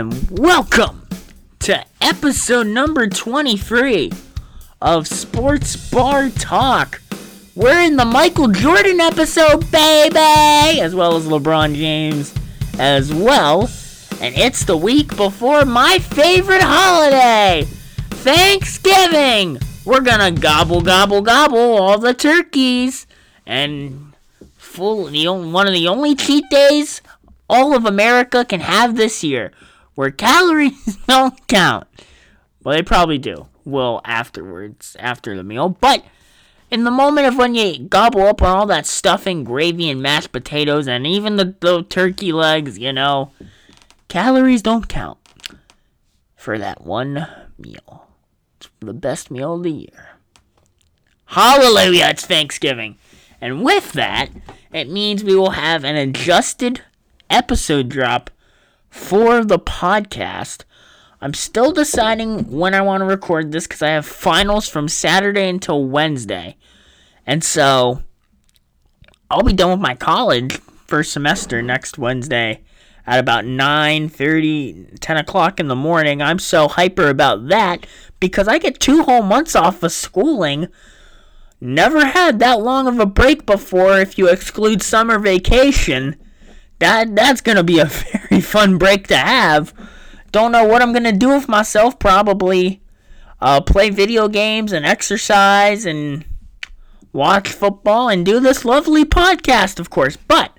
and welcome to episode number 23 of Sports Bar Talk. We're in the Michael Jordan episode, baby, as well as LeBron James as well. And it's the week before my favorite holiday, Thanksgiving. We're gonna gobble, gobble, gobble all the turkeys and full the one of the only cheat days all of America can have this year, where calories don't count. Well, they probably do. Well, afterwards, after the meal, but in the moment of when you gobble up on all that stuffing, gravy, and mashed potatoes, and even the, the turkey legs, you know, calories don't count for that one meal. It's the best meal of the year. Hallelujah, it's Thanksgiving. And with that, it means we will have an adjusted episode drop for the podcast. I'm still deciding when I want to record this because I have finals from Saturday until Wednesday. And so I'll be done with my college first semester next Wednesday at about 9 30, 10 o'clock in the morning. I'm so hyper about that because I get two whole months off of schooling. Never had that long of a break before if you exclude summer vacation that that's gonna be a very fun break to have. Don't know what I'm gonna do with myself. Probably uh, play video games and exercise and watch football and do this lovely podcast, of course. But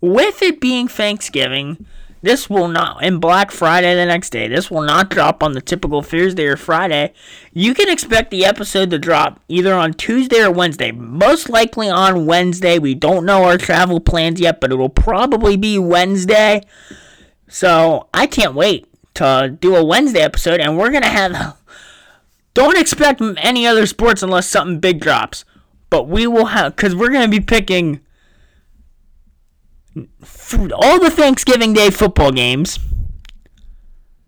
with it being Thanksgiving, this will not, and Black Friday the next day, this will not drop on the typical Thursday or Friday. You can expect the episode to drop either on Tuesday or Wednesday. Most likely on Wednesday. We don't know our travel plans yet, but it will probably be Wednesday. So I can't wait to do a Wednesday episode, and we're going to have. Don't expect any other sports unless something big drops. But we will have, because we're going to be picking all the Thanksgiving Day football games,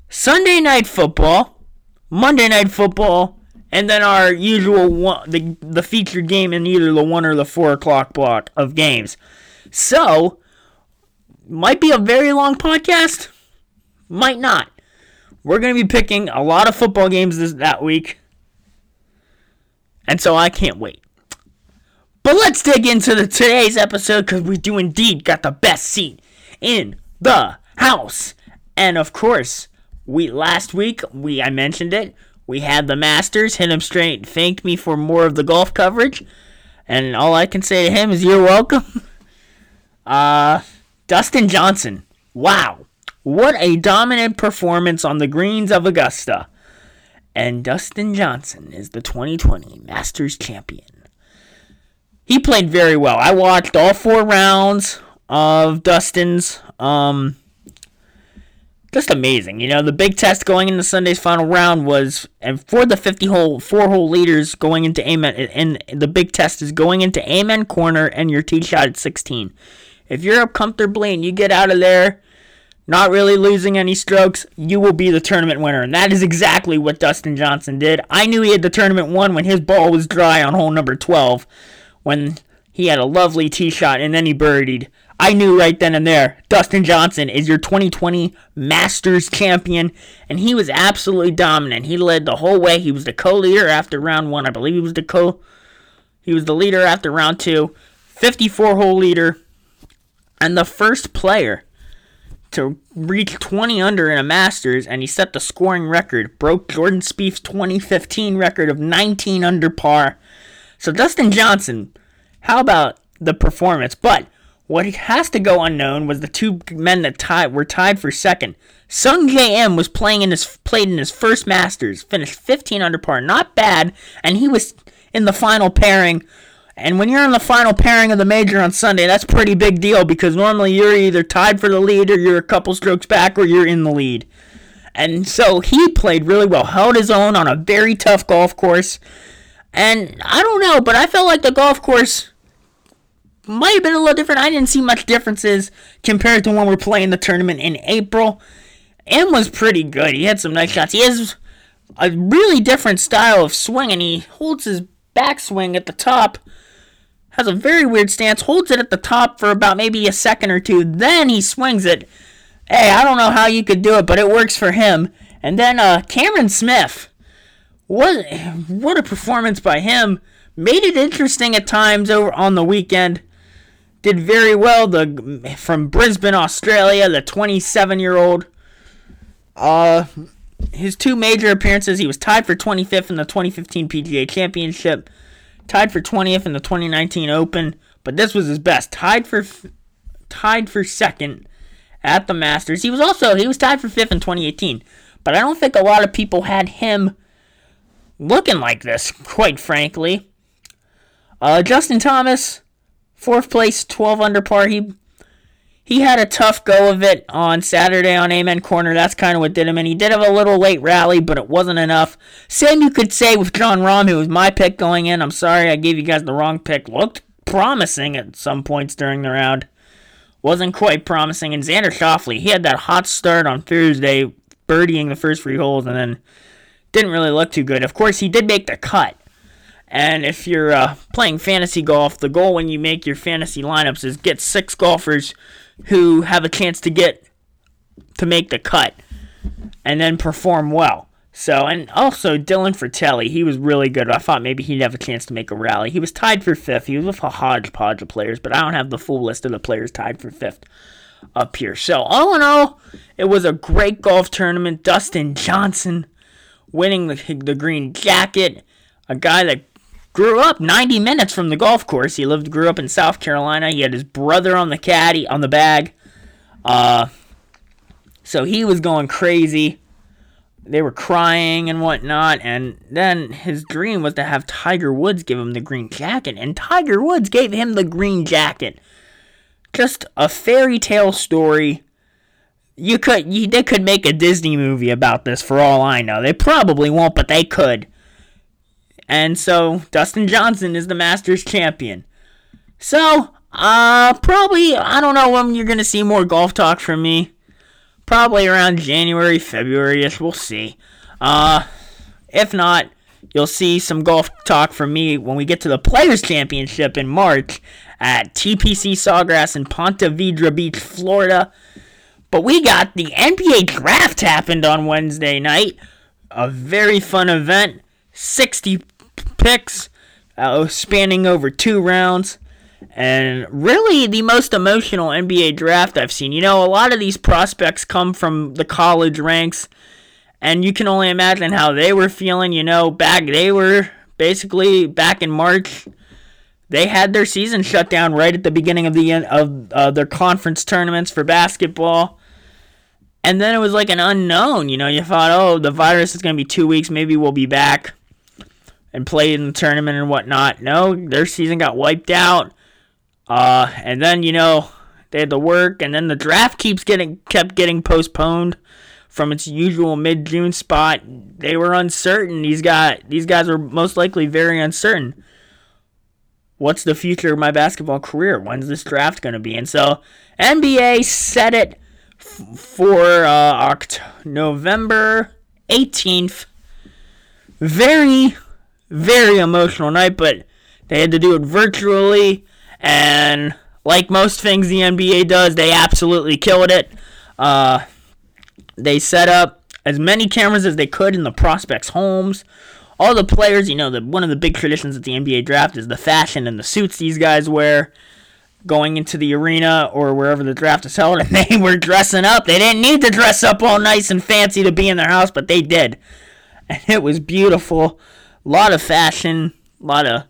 Sunday night football, Monday night football, and then our usual one, the the featured game in either the one or the four o'clock block of games. So, might be a very long podcast, might not. We're gonna be picking a lot of football games this that week, and so I can't wait. But let's dig into the today's episode because we do indeed got the best seat in the house. And of course, we last week we I mentioned it. We had the Masters hit him straight, thanked me for more of the golf coverage, and all I can say to him is you're welcome. Uh, Dustin Johnson, wow, what a dominant performance on the greens of Augusta. And Dustin Johnson is the 2020 Masters champion he played very well. I watched all four rounds of Dustin's. Um, just amazing. You know, the big test going into Sunday's final round was, and for the 50 hole, four hole leaders going into Amen, and the big test is going into Amen corner and your tee shot at 16. If you're up comfortably and you get out of there, not really losing any strokes, you will be the tournament winner. And that is exactly what Dustin Johnson did. I knew he had the tournament won when his ball was dry on hole number 12 when he had a lovely tee shot and then he birdied. I knew right then and there, Dustin Johnson is your 2020 Masters champion, and he was absolutely dominant. He led the whole way. He was the co-leader after round one. I believe he was the co. He was the leader after round two. 54 hole leader, and the first player to reach 20 under in a Masters, and he set the scoring record. Broke Jordan Spieth's 2015 record of 19 under par. So Dustin Johnson how about the performance? But what has to go unknown was the two men that tied were tied for second. Sungjae Im was playing in his played in his first Masters, finished 15 under par, not bad, and he was in the final pairing. And when you're in the final pairing of the major on Sunday, that's pretty big deal because normally you're either tied for the lead or you're a couple strokes back or you're in the lead. And so he played really well, held his own on a very tough golf course. And I don't know, but I felt like the golf course might have been a little different. I didn't see much differences compared to when we are playing the tournament in April. Im was pretty good. He had some nice shots. He has a really different style of swing, and he holds his backswing at the top. Has a very weird stance. Holds it at the top for about maybe a second or two. Then he swings it hey, I don't know how you could do it, but it works for him. And then uh, Cameron Smith, what what a performance by him! Made it interesting at times over on the weekend. Did very well. The from Brisbane, Australia, the 27 year old. Uh, his two major appearances, he was tied for 25th in the 2015 PGA Championship, tied for 20th in the 2019 Open, but this was his best. Tied for tied for second at the Masters. He was also he was tied for fifth in 2018, but I don't think a lot of people had him looking like this. Quite frankly, uh, Justin Thomas, fourth place, 12 under par. He he had a tough go of it on Saturday on Amen Corner. That's kind of what did him, and he did have a little late rally, but it wasn't enough. Same you could say with Jon Rahm, who was my pick going in. I'm sorry I gave you guys the wrong pick. Looked promising at some points during the round. Wasn't quite promising. And Xander Schauffele, he had that hot start on Thursday, birdieing the first three holes, and then didn't really look too good. Of course, he did make the cut. And if you're uh, playing fantasy golf, the goal when you make your fantasy lineups is get six golfers who have a chance to get to make the cut and then perform well. So, and also Dylan Frittelli, he was really good. I thought maybe he'd have a chance to make a rally. He was tied for fifth. He was with a hodgepodge of players, but I don't have the full list of the players tied for fifth up here. So, all in all, it was a great golf tournament. Dustin Johnson winning the, the green jacket, a guy that grew up 90 minutes from the golf course. He lived, grew up in South Carolina. He had his brother on the caddy, on the bag. Uh, so he was going crazy. They were crying and whatnot. And then his dream was to have Tiger Woods give him the green jacket. And Tiger Woods gave him the green jacket. Just a fairy tale story. You could, you, they could make a Disney movie about this for all I know. They probably won't, but they could. And so Dustin Johnson is the Masters champion. So, uh, probably, I don't know when you're going to see more golf talk from me. Probably around January, February ish. We'll see. Uh, if not, you'll see some golf talk from me when we get to the Players Championship in March at TPC Sawgrass in Ponte Vedra Beach, Florida. But we got the NBA draft happened on Wednesday night. A very fun event. 60 picks, uh, spanning over two rounds. And really, the most emotional NBA draft I've seen. You know, a lot of these prospects come from the college ranks, and you can only imagine how they were feeling. You know, back they were basically back in March. They had their season shut down right at the beginning of the end of uh, their conference tournaments for basketball, and then it was like an unknown. You know, you thought, oh, the virus is going to be two weeks, maybe we'll be back and played in the tournament and whatnot. No, their season got wiped out. Uh, and then you know they had to work, and then the draft keeps getting kept getting postponed from its usual mid June spot. They were uncertain. These guys these guys are most likely very uncertain. What's the future of my basketball career? When's this draft going to be? And so NBA set it f- for uh, Oct- November 18th. Very very emotional night, but they had to do it virtually, and like most things the NBA does, they absolutely killed it. Uh, they set up as many cameras as they could in the prospects' homes. All the players, you know, the one of the big traditions at the NBA draft is the fashion and the suits these guys wear going into the arena or wherever the draft is held, and they were dressing up. They didn't need to dress up all nice and fancy to be in their house, but they did. And it was beautiful a lot of fashion, a lot of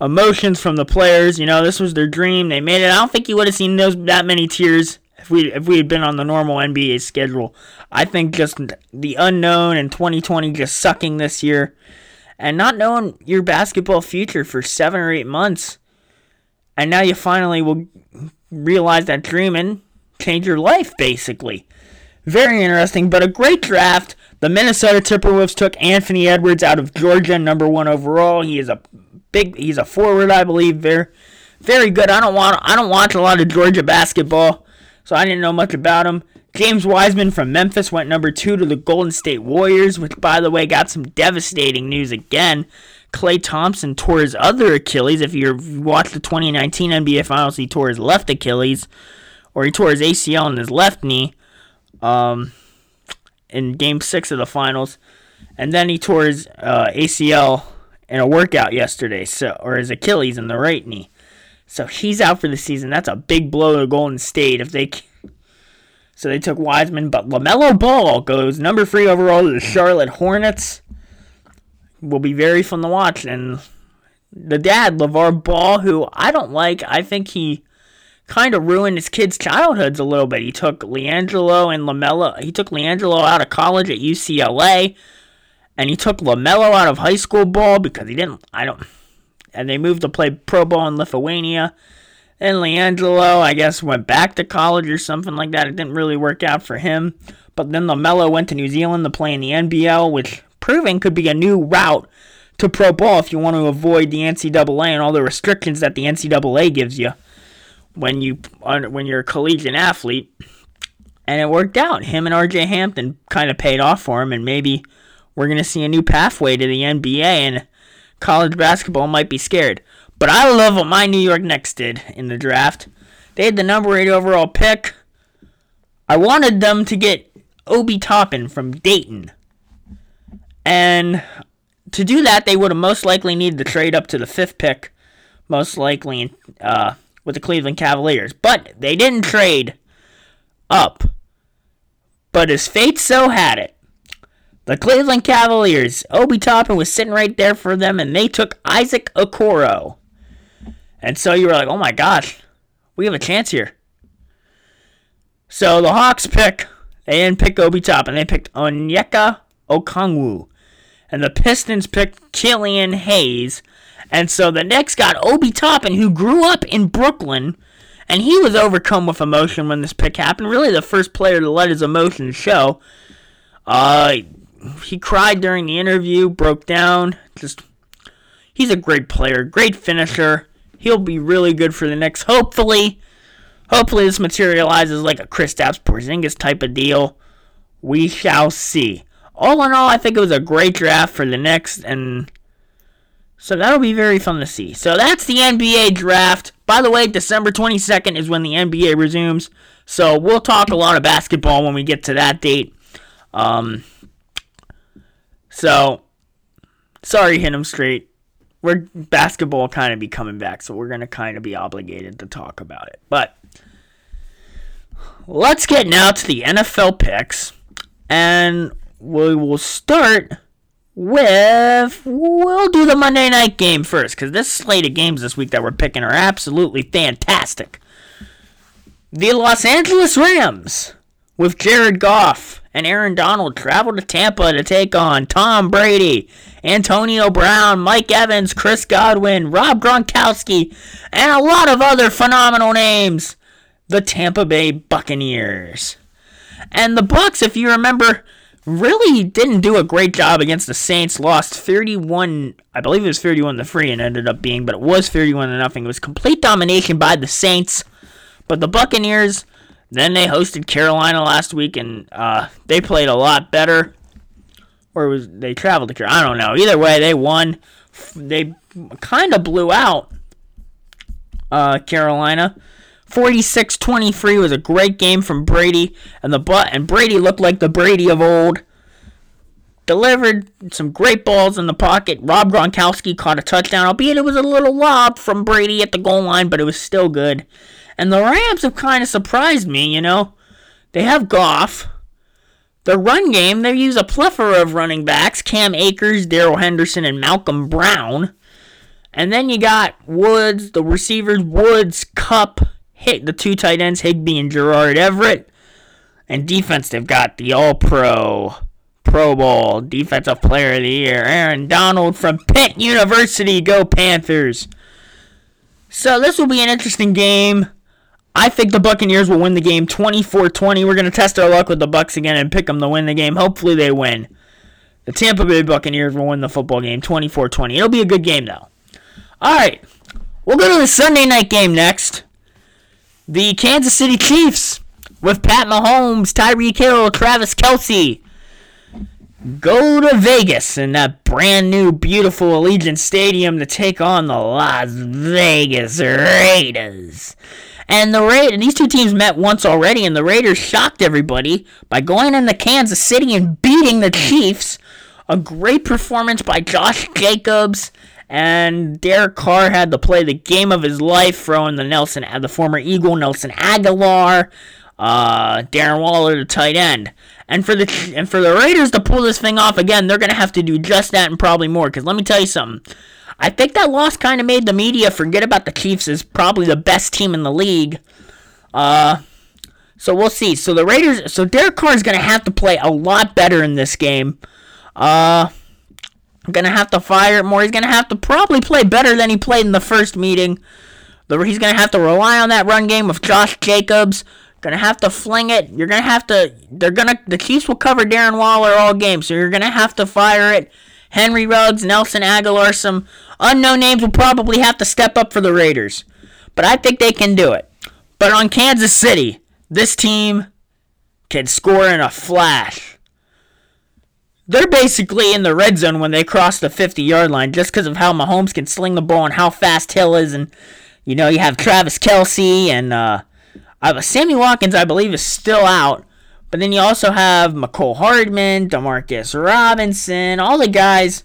emotions from the players. You know, this was their dream. They made it. I don't think you would have seen those that many tears if we if we had been on the normal NBA schedule. I think just the unknown and 2020 just sucking this year and not knowing your basketball future for 7 or 8 months. And now you finally will realize that dream and change your life basically. Very interesting, but a great draft. The Minnesota Timberwolves took Anthony Edwards out of Georgia, number one overall. He is a big, he's a forward, I believe. Very, very good. I don't want, I don't watch a lot of Georgia basketball, so I didn't know much about him. James Wiseman from Memphis went number two to the Golden State Warriors, which, by the way, got some devastating news again. Klay Thompson tore his other Achilles. If you watched the 2019 NBA Finals, he tore his left Achilles or he tore his ACL in his left knee um, in game six of the finals. And then he tore his uh, ACL in a workout yesterday, so or his Achilles in the right knee. So he's out for the season. That's a big blow to Golden State if they. So they took Wiseman, but LaMelo Ball goes number three overall to the Charlotte Hornets. Will be very fun to watch. And the dad, LeVar Ball, who I don't like, I think he kind of ruined his kids' childhoods a little bit. He took LiAngelo and LaMelo. He took LiAngelo out of college at UCLA, and he took LaMelo out of high school ball because he didn't. I don't. And they moved to play pro ball in Lithuania. And LiAngelo, I guess, went back to college or something like that. It didn't really work out for him. But then LaMelo went to New Zealand to play in the NBL, which proving could be a new route to pro ball if you want to avoid the NCAA and all the restrictions that the NCAA gives you when you when you're a collegiate athlete. And it worked out. Him and RJ Hampton kind of paid off for him, and maybe we're going to see a new pathway to the NBA, and college basketball might be scared. But I love what my New York Knicks did in the draft. They had the number 8 overall pick. I wanted them to get Obi Toppin from Dayton. And to do that, they would have most likely needed to trade up to the fifth pick, most likely uh, with the Cleveland Cavaliers. But they didn't trade up. But as fate so had it, the Cleveland Cavaliers, Obi Toppin was sitting right there for them, and they took Isaac Okoro. And so you were like, oh my gosh, we have a chance here. So the Hawks pick, they didn't pick Obi Toppin, they picked Onyeka Okongwu. And the Pistons picked Killian Hayes and so the Knicks got Obi Toppin, who grew up in Brooklyn, and he was overcome with emotion when this pick happened. Really, the first player to let his emotions show. Uh, he cried during the interview, broke down. Just, he's a great player, great finisher. He'll be really good for the Knicks. Hopefully, hopefully this materializes like a Kristaps Porzingis type of deal. We shall see. All in all, I think it was a great draft for the Knicks, and so that'll be very fun to see. So that's the NBA draft. By the way, December 22nd is when the NBA resumes. So we'll talk a lot of basketball when we get to that date. Um, so, sorry, him straight. We're basketball kind of be coming back, so we're gonna kind of be obligated to talk about it. But let's get now to the NFL picks, and we will start with we'll do the Monday night game first because this slate of games this week that we're picking are absolutely fantastic. The Los Angeles Rams with Jared Goff and Aaron Donald travel to Tampa to take on Tom Brady, Antonio Brown, Mike Evans, Chris Godwin, Rob Gronkowski, and a lot of other phenomenal names. The Tampa Bay Buccaneers. And the Bucks, if you remember, really didn't do a great job against the Saints. Lost 31, I believe it was 31 to 3 and ended up being, but it was 31 to nothing. It was complete domination by the Saints. But the Buccaneers, then they hosted Carolina last week and uh, they played a lot better. Or was they traveled to Carolina? I don't know. Either way, they won. They kind of blew out uh, Carolina. 46-23 was a great game from Brady and the butt and Brady looked like the Brady of old. Delivered some great balls in the pocket. Rob Gronkowski caught a touchdown, albeit it was a little lob from Brady at the goal line, but it was still good. And the Rams have kind of surprised me, you know. They have Goff. The run game, they use a plethora of running backs Cam Akers, Darrell Henderson, and Malcolm Brown. And then you got Woods, the receivers, Woods, Kupp, hit the two tight ends, Higbee and Gerald Everett. And defense, they've got the All Pro, Pro Bowl, Defensive Player of the Year, Aaron Donald from Pitt University. Go Panthers! So this will be an interesting game. I think the Buccaneers will win the game 24-20. We're going to test our luck with the Bucks again and pick them to win the game. Hopefully they win. The Tampa Bay Buccaneers will win the football game 24-20. It'll be a good game though. All right. We'll go to the Sunday night game next the Kansas City Chiefs with Pat Mahomes, Tyreek Hill, Travis Kelce go to Vegas in that brand new, beautiful Allegiant Stadium to take on the Las Vegas Raiders. And the Ra- these two teams met once already, and the Raiders shocked everybody by going into Kansas City and beating the Chiefs. A great performance by Josh Jacobs. And Derek Carr had to play the game of his life, throwing the Nelson, the former Eagle Nelson Agholor, uh, Darren Waller, the tight end. And for the and for the Raiders to pull this thing off again, they're gonna have to do just that and probably more. Because let me tell you something, I think that loss kind of made the media forget about the Chiefs as probably the best team in the league. Uh, so we'll see. So the Raiders, so Derek Carr is gonna have to play a lot better in this game. Uh, gonna have to fire more. He's gonna have to probably play better than he played in the first meeting. He's gonna have to rely on that run game with Josh Jacobs. Gonna have to fling it. You're gonna have to. They're gonna. The Chiefs will cover Darren Waller all game, so you're gonna have to fire it. Henry Ruggs, Nelson Agholor, some unknown names will probably have to step up for the Raiders, but I think they can do it. But on Kansas City, this team can score in a flash. They're basically in the red zone when they cross the 50 yard line just because of how Mahomes can sling the ball and how fast Hill is. And, you know, you have Travis Kelce and uh, Sammy Watkins, I believe, is still out. But then you also have Mecole Hardman, Demarcus Robinson, all the guys.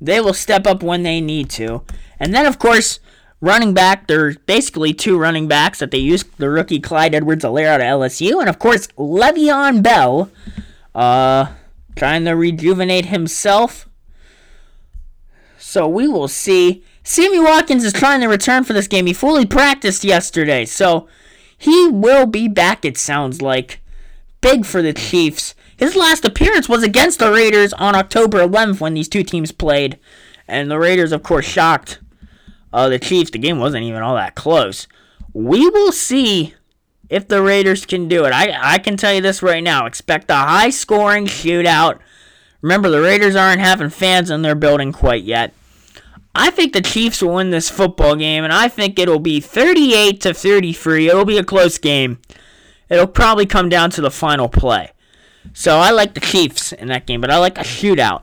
They will step up when they need to. And then, of course, running back, there's basically two running backs that they use the rookie Clyde Edwards Helaire out of LSU. And, of course, Le'Veon Bell, uh, trying to rejuvenate himself. So we will see. Sammy Watkins is trying to return for this game. He fully practiced yesterday. So he will be back, it sounds like. Big for the Chiefs. His last appearance was against the Raiders on October 11th when these two teams played. And the Raiders, of course, shocked uh, the Chiefs. The game wasn't even all that close. We will see if the Raiders can do it. I, I can tell you this right now. Expect a high scoring shootout. Remember, the Raiders aren't having fans in their building quite yet. I think the Chiefs will win this football game, and I think it'll be 38 to 33. It'll be a close game. It'll probably come down to the final play. So I like the Chiefs in that game, but I like a shootout.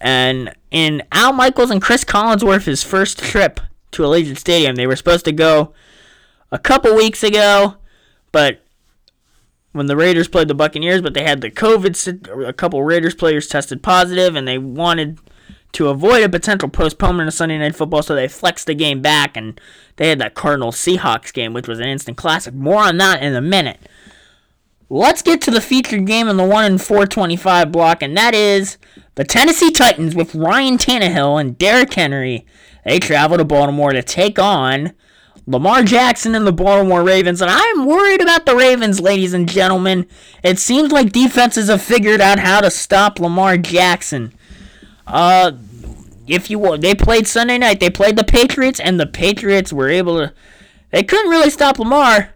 And in Al Michaels and Chris Collinsworth's first trip to Allegiant Stadium, they were supposed to go a couple weeks ago, but when the Raiders played the Buccaneers, but they had the COVID, a couple Raiders players tested positive, and they wanted to avoid a potential postponement of Sunday Night Football, so they flexed the game back, and they had that Cardinals Seahawks game, which was an instant classic. More on that in a minute. Let's get to the featured game in the 1 and 425 block, and that is the Tennessee Titans with Ryan Tannehill and Derrick Henry. They travel to Baltimore to take on Lamar Jackson and the Baltimore Ravens, and I'm worried about the Ravens, ladies and gentlemen. It seems like defenses have figured out how to stop Lamar Jackson. Uh, if you they played Sunday night, they played the Patriots, and the Patriots were able to. They couldn't really stop Lamar,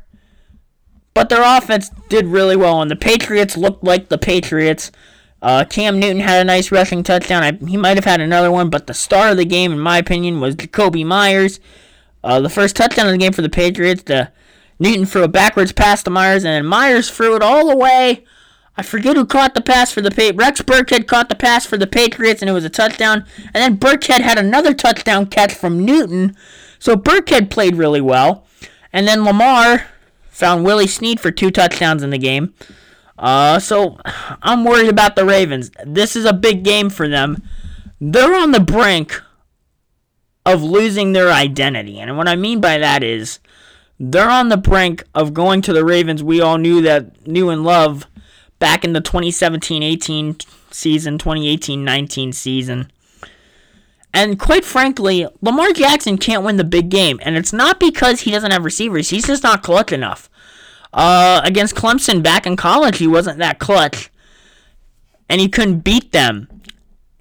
but their offense did really well, and the Patriots looked like the Patriots. Uh, Cam Newton had a nice rushing touchdown. I, he might have had another one, but the star of the game, in my opinion, was Jakobi Meyers. Uh, the first touchdown of the game for the Patriots, the Newton threw a backwards pass to Meyers, and then Meyers threw it all the way I forget who caught the pass for the Patriots. Rex Burkhead caught the pass for the Patriots, and it was a touchdown. And then Burkhead had another touchdown catch from Newton. So Burkhead played really well. And then Lamar found Willie Snead for two touchdowns in the game. Uh, so I'm worried about the Ravens. This is a big game for them. They're on the brink of losing their identity. And what I mean by that is they're on the brink of going to the Ravens we all knew that knew and love back in the 2017-18 season, 2018-19 season. And quite frankly, Lamar Jackson can't win the big game, and it's not because he doesn't have receivers. He's just not clutch enough. Uh, against Clemson back in college, he wasn't that clutch, and he couldn't beat them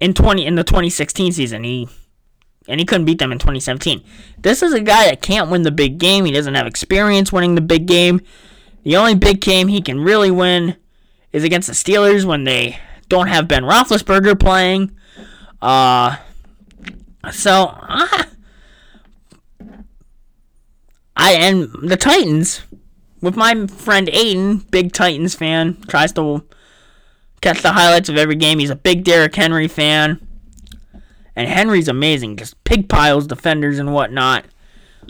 in 20 in the 2016 season. He and he couldn't beat them in 2017. This is a guy that can't win the big game. He doesn't have experience winning the big game. The only big game he can really win is against the Steelers when they don't have Ben Roethlisberger playing. Uh, so uh, I and the Titans with my friend Aiden, big Titans fan, tries to catch the highlights of every game. He's a big Derrick Henry fan. And Henry's amazing, just pig piles defenders and whatnot.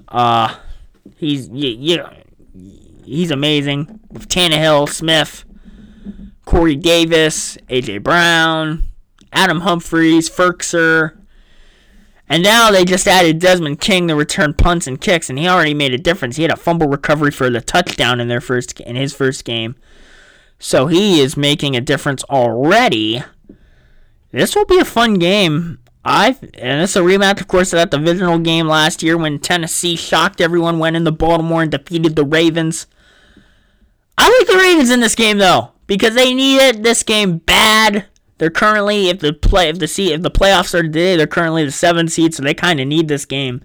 Uh, he's you, you he's amazing. With Tannehill, Smith, Corey Davis, AJ Brown, Adam Humphries, Firkser. And now they just added Desmond King to return punts and kicks, and he already made a difference. He had a fumble recovery for the touchdown in their first in his first game. So he is making a difference already. This will be a fun game. I and it's a rematch, of course, of that divisional game last year when Tennessee shocked everyone, went into Baltimore and defeated the Ravens. I like the Ravens in this game though because they needed this game bad. They're currently if the play if the seat if the playoffs are today, they're currently the seventh seed, so they kind of need this game.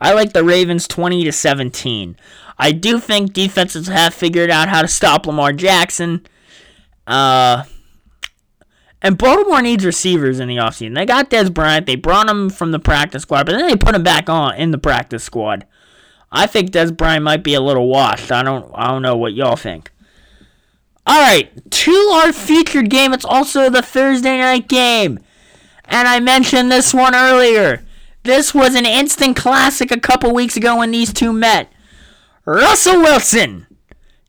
I like the Ravens twenty to seventeen. I do think defenses have figured out how to stop Lamar Jackson. Uh, and Baltimore needs receivers in the offseason. They got Dez Bryant. They brought him from the practice squad, but then they put him back on in the practice squad. I think Dez Bryant might be a little washed. I don't I don't know what y'all think. All right, to our featured game. It's also the Thursday night game. And I mentioned this one earlier. This was an instant classic a couple weeks ago when these two met. Russell Wilson,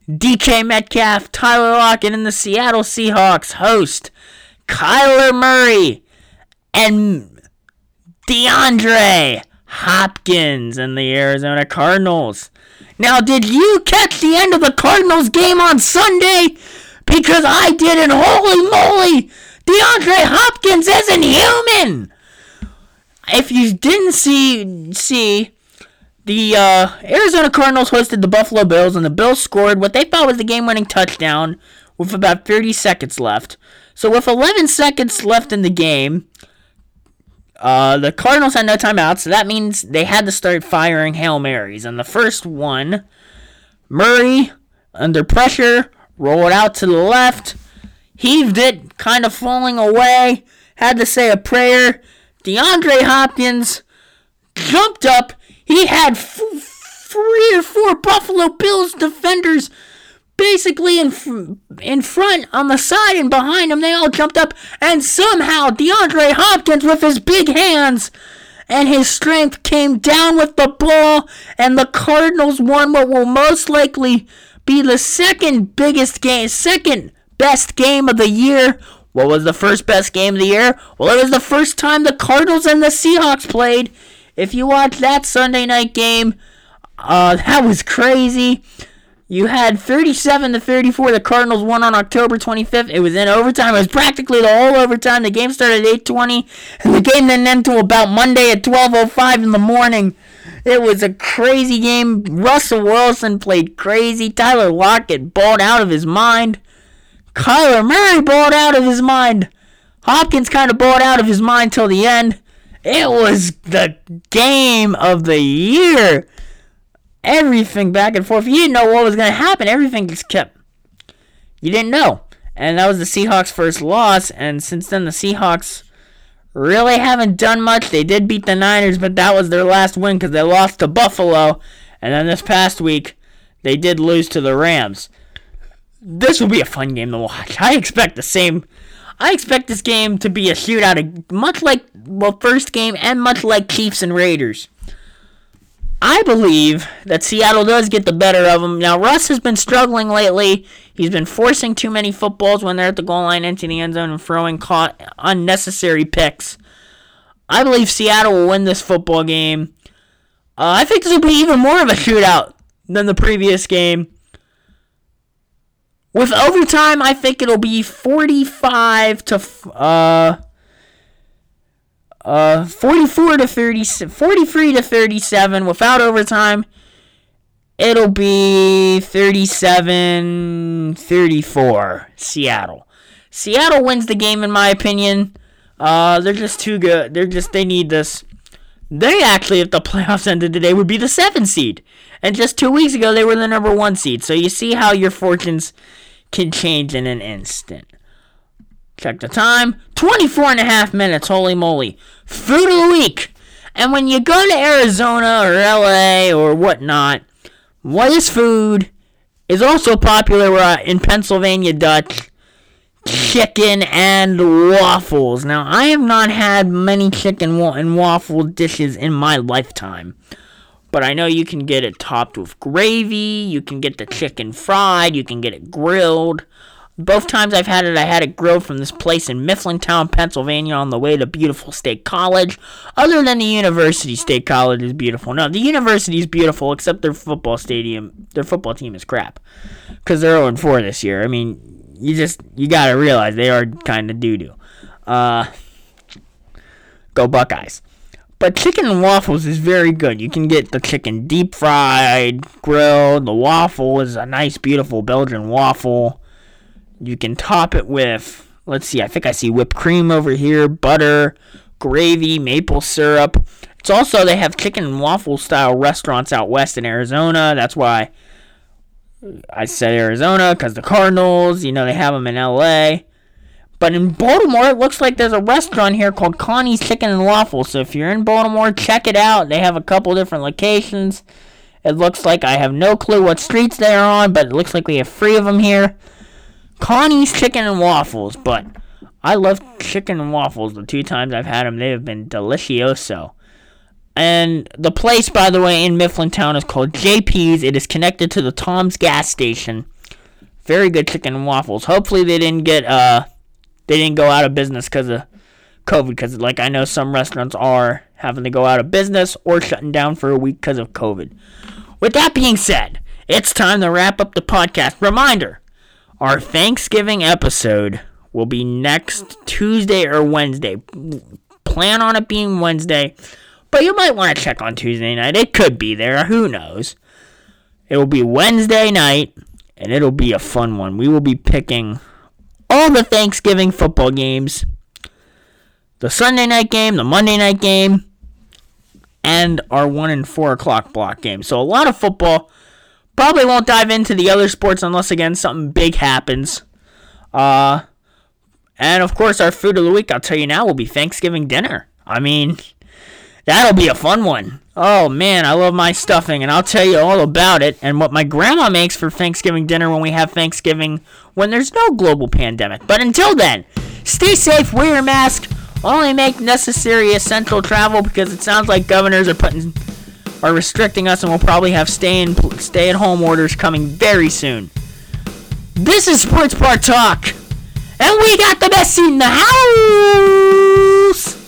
DK Metcalf, Tyler Lockett, and the Seattle Seahawks host Kyler Murray and DeAndre Hopkins and the Arizona Cardinals. Now, did you catch the end of the Cardinals game on Sunday? Because I did, and holy moly, DeAndre Hopkins isn't human. If you didn't see see the uh, Arizona Cardinals hosted the Buffalo Bills, and the Bills scored what they thought was the game-winning touchdown with about 30 seconds left. So with 11 seconds left in the game, uh, the Cardinals had no timeouts, so that means they had to start firing Hail Marys. And the first one, Murray, under pressure, rolled out to the left, heaved it, kind of falling away, had to say a prayer. DeAndre Hopkins jumped up. He had f- three or four Buffalo Bills defenders basically in in front, on the side, and behind him. They all jumped up, and somehow DeAndre Hopkins, with his big hands and his strength, came down with the ball, and the Cardinals won what will most likely be the second biggest game, second best game of the year. What was the first best game of the year? Well, it was the first time the Cardinals and the Seahawks played. If you watch that Sunday night game, uh, that was crazy. You had 37 to 34. The Cardinals won on October 25th. It was in overtime. It was practically the whole overtime. The game started at 8:20, and the game then ended to about Monday at 12:05 in the morning. It was a crazy game. Russell Wilson played crazy. Tyler Lockett balled out of his mind. Kyler Murray balled out of his mind. Hopkins kind of balled out of his mind till the end. It was the game of the year everything back and forth. You didn't know what was going to happen. Everything just kept. You didn't know. And that was the Seahawks' first loss. And since then, the Seahawks really haven't done much. They did beat the Niners, but that was their last win because they lost to Buffalo. And then this past week, they did lose to the Rams. This will be a fun game to watch. I expect the same. I expect this game to be a shootout, much like the first game and much like Chiefs and Raiders. I believe that Seattle does get the better of them. Now, Russ has been struggling lately. He's been forcing too many footballs when they're at the goal line into the end zone and throwing caught unnecessary picks. I believe Seattle will win this football game. Uh, I think this will be even more of a shootout than the previous game. With overtime, I think it'll be 45 to uh uh, 44 to 30, 43 to 37 without overtime. It'll be 37 34 Seattle. Seattle wins the game in my opinion. Uh, they're just too good. They're just they need this. They actually, if the playoffs ended today, would be the seventh seed. And just two weeks ago, they were the number one seed. So you see how your fortunes can change in an instant. Check the time. 24 and a half minutes. Holy moly. Food of the week. And when you go to Arizona or LA or whatnot, what is food is also popular uh, in Pennsylvania Dutch chicken and waffles. Now, I have not had many chicken and waffle dishes in my lifetime. but I know you can get it topped with gravy. You can get the chicken fried. You can get it grilled. Both times I've had it, I had it grilled from this place in Mifflintown, Pennsylvania, on the way to beautiful State College. Other than the University State College is beautiful. No, the university is beautiful, except their football stadium, their football team is crap, because they're 0 4 this year. I mean, you just you gotta realize they are kind of doo doo. Uh, go Buckeyes. But chicken and waffles is very good. You can get the chicken deep fried, grilled. The waffle is a nice, beautiful Belgian waffle. You can top it with, let's see, I think I see whipped cream over here, butter, gravy, maple syrup. It's also, they have chicken and waffle style restaurants out west in Arizona. That's why I said Arizona, because the Cardinals, you know, they have them in LA. But in Baltimore, it looks like there's a restaurant here called Connie's Chicken and Waffles. So if you're in Baltimore, check it out. They have a couple different locations. It looks like I have no clue what streets they're on, but it looks like we have three of them here. Connie's Chicken and Waffles, but I love chicken and waffles. The two times I've had them, they have been delicioso. And the place, by the way, in Mifflintown is called JP's. It is connected to the Tom's gas station. Very good chicken and waffles. Hopefully they didn't get uh they didn't go out of business because of COVID. Because like I know some restaurants are having to go out of business or shutting down for a week because of COVID. With that being said, it's time to wrap up the podcast. Reminder: our Thanksgiving episode will be next Tuesday or Wednesday. Plan on it being Wednesday, but you might want to check on Tuesday night. It could be there. Who knows? It will be Wednesday night, and it'll be a fun one. We will be picking all the Thanksgiving football games the Sunday night game, the Monday night game, and our 1 and 4 o'clock block game. So a lot of football. Probably won't dive into the other sports unless, again, something big happens. Uh, and of course, our food of the week, I'll tell you now, will be Thanksgiving dinner. I mean, that'll be a fun one. Oh man, I love my stuffing, and I'll tell you all about it and what my grandma makes for Thanksgiving dinner when we have Thanksgiving when there's no global pandemic. But until then, stay safe, wear your mask, only make necessary essential travel because it sounds like governors are putting are restricting us, and we'll probably have stay in stay at home orders coming very soon. This is Sports Bar Talk, and we got the best seat in the house.